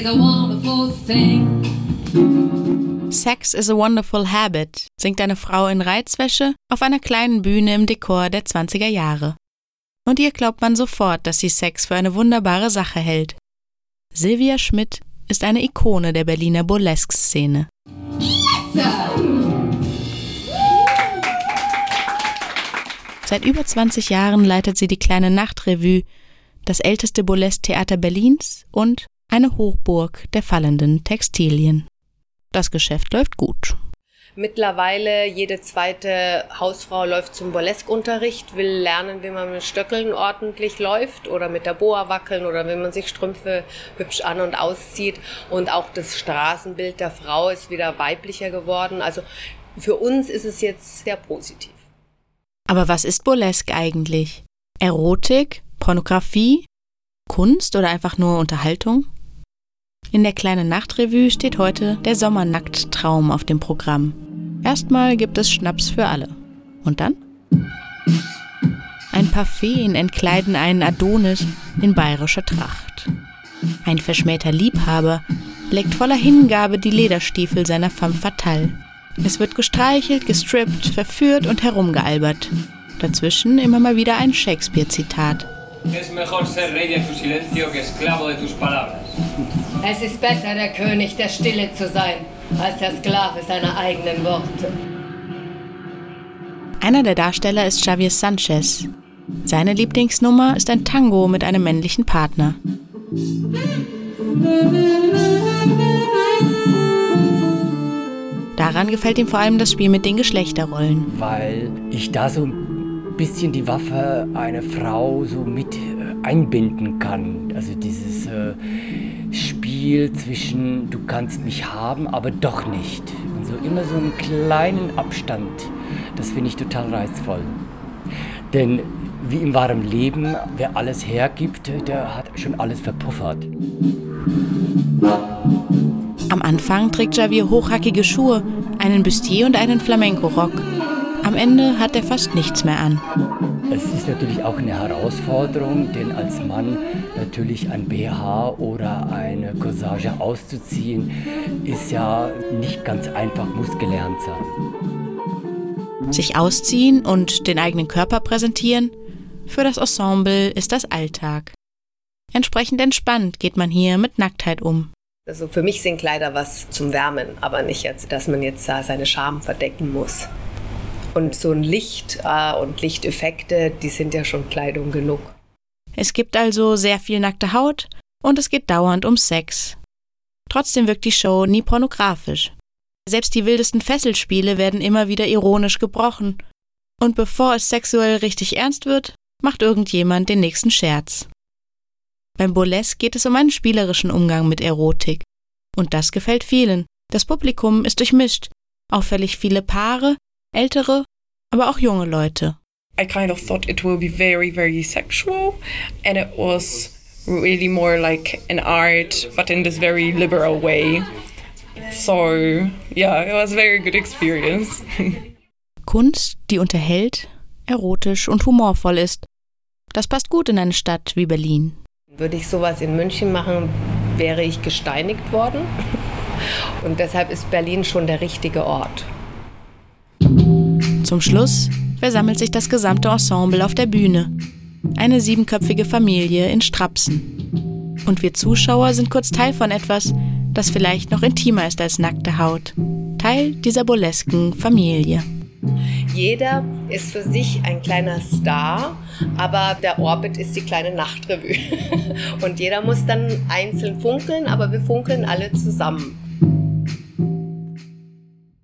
is a wonderful thing. Sex is a Wonderful Habit singt eine Frau in Reizwäsche auf einer kleinen Bühne im Dekor der 20er Jahre. Und ihr glaubt man sofort, dass sie Sex für eine wunderbare Sache hält. Silvia Schmidt ist eine Ikone der Berliner Burlesque-Szene. Seit über 20 Jahren leitet sie die kleine Nachtrevue, das älteste Burlesque-Theater Berlins und eine Hochburg der fallenden Textilien. Das Geschäft läuft gut. Mittlerweile jede zweite Hausfrau läuft zum Burlesque-Unterricht, will lernen, wie man mit Stöckeln ordentlich läuft oder mit der Boa wackeln oder wie man sich Strümpfe hübsch an- und auszieht. Und auch das Straßenbild der Frau ist wieder weiblicher geworden. Also für uns ist es jetzt sehr positiv. Aber was ist Burlesque eigentlich? Erotik? Pornografie? Kunst oder einfach nur Unterhaltung? In der kleinen Nachtrevue steht heute der Sommernacktraum auf dem Programm. Erstmal gibt es Schnaps für alle. Und dann? Ein paar Feen entkleiden einen Adonis in bayerischer Tracht. Ein verschmähter Liebhaber leckt voller Hingabe die Lederstiefel seiner femme fatale. Es wird gestreichelt, gestrippt, verführt und herumgealbert. Dazwischen immer mal wieder ein Shakespeare-Zitat. Es mejor ser rey de tu silencio que esclavo de tus palabras. Es ist besser, der König der Stille zu sein, als der Sklave seiner eigenen Worte. Einer der Darsteller ist Javier Sanchez. Seine Lieblingsnummer ist ein Tango mit einem männlichen Partner. Daran gefällt ihm vor allem das Spiel mit den Geschlechterrollen. weil ich da so ein bisschen die Waffe einer Frau so mit äh, einbinden kann. Also dieses äh, Spiel zwischen du kannst mich haben, aber doch nicht. Und so immer so einen kleinen Abstand. Das finde ich total reizvoll. Denn wie im wahren Leben, wer alles hergibt, der hat schon alles verpuffert. Am Anfang trägt Javier hochhackige Schuhe, einen Bustier und einen Flamenco-Rock. Am Ende hat er fast nichts mehr an. Es ist natürlich auch eine Herausforderung, denn als Mann natürlich ein BH oder eine Corsage auszuziehen, ist ja nicht ganz einfach, muss gelernt sein. Sich ausziehen und den eigenen Körper präsentieren, für das Ensemble ist das Alltag. Entsprechend entspannt geht man hier mit Nacktheit um. Also für mich sind Kleider was zum Wärmen, aber nicht jetzt, dass man jetzt da seine Scham verdecken muss. Und so ein Licht äh, und Lichteffekte, die sind ja schon Kleidung genug. Es gibt also sehr viel nackte Haut und es geht dauernd um Sex. Trotzdem wirkt die Show nie pornografisch. Selbst die wildesten Fesselspiele werden immer wieder ironisch gebrochen. Und bevor es sexuell richtig ernst wird, macht irgendjemand den nächsten Scherz. Beim Burlesque geht es um einen spielerischen Umgang mit Erotik. Und das gefällt vielen. Das Publikum ist durchmischt. Auffällig viele Paare, ältere, aber auch junge Leute. I kind of thought it will be very, very sexual, and it was really more like an art, but in this very liberal way. So, yeah, it was a very good experience. Kunst, die unterhält, erotisch und humorvoll ist. Das passt gut in eine Stadt wie Berlin. Würde ich sowas in München machen, wäre ich gesteinigt worden. Und deshalb ist Berlin schon der richtige Ort. Zum Schluss versammelt sich das gesamte Ensemble auf der Bühne. Eine siebenköpfige Familie in Strapsen. Und wir Zuschauer sind kurz Teil von etwas, das vielleicht noch intimer ist als nackte Haut. Teil dieser burlesken Familie. Jeder ist für sich ein kleiner Star, aber der Orbit ist die kleine Nachtrevue. Und jeder muss dann einzeln funkeln, aber wir funkeln alle zusammen.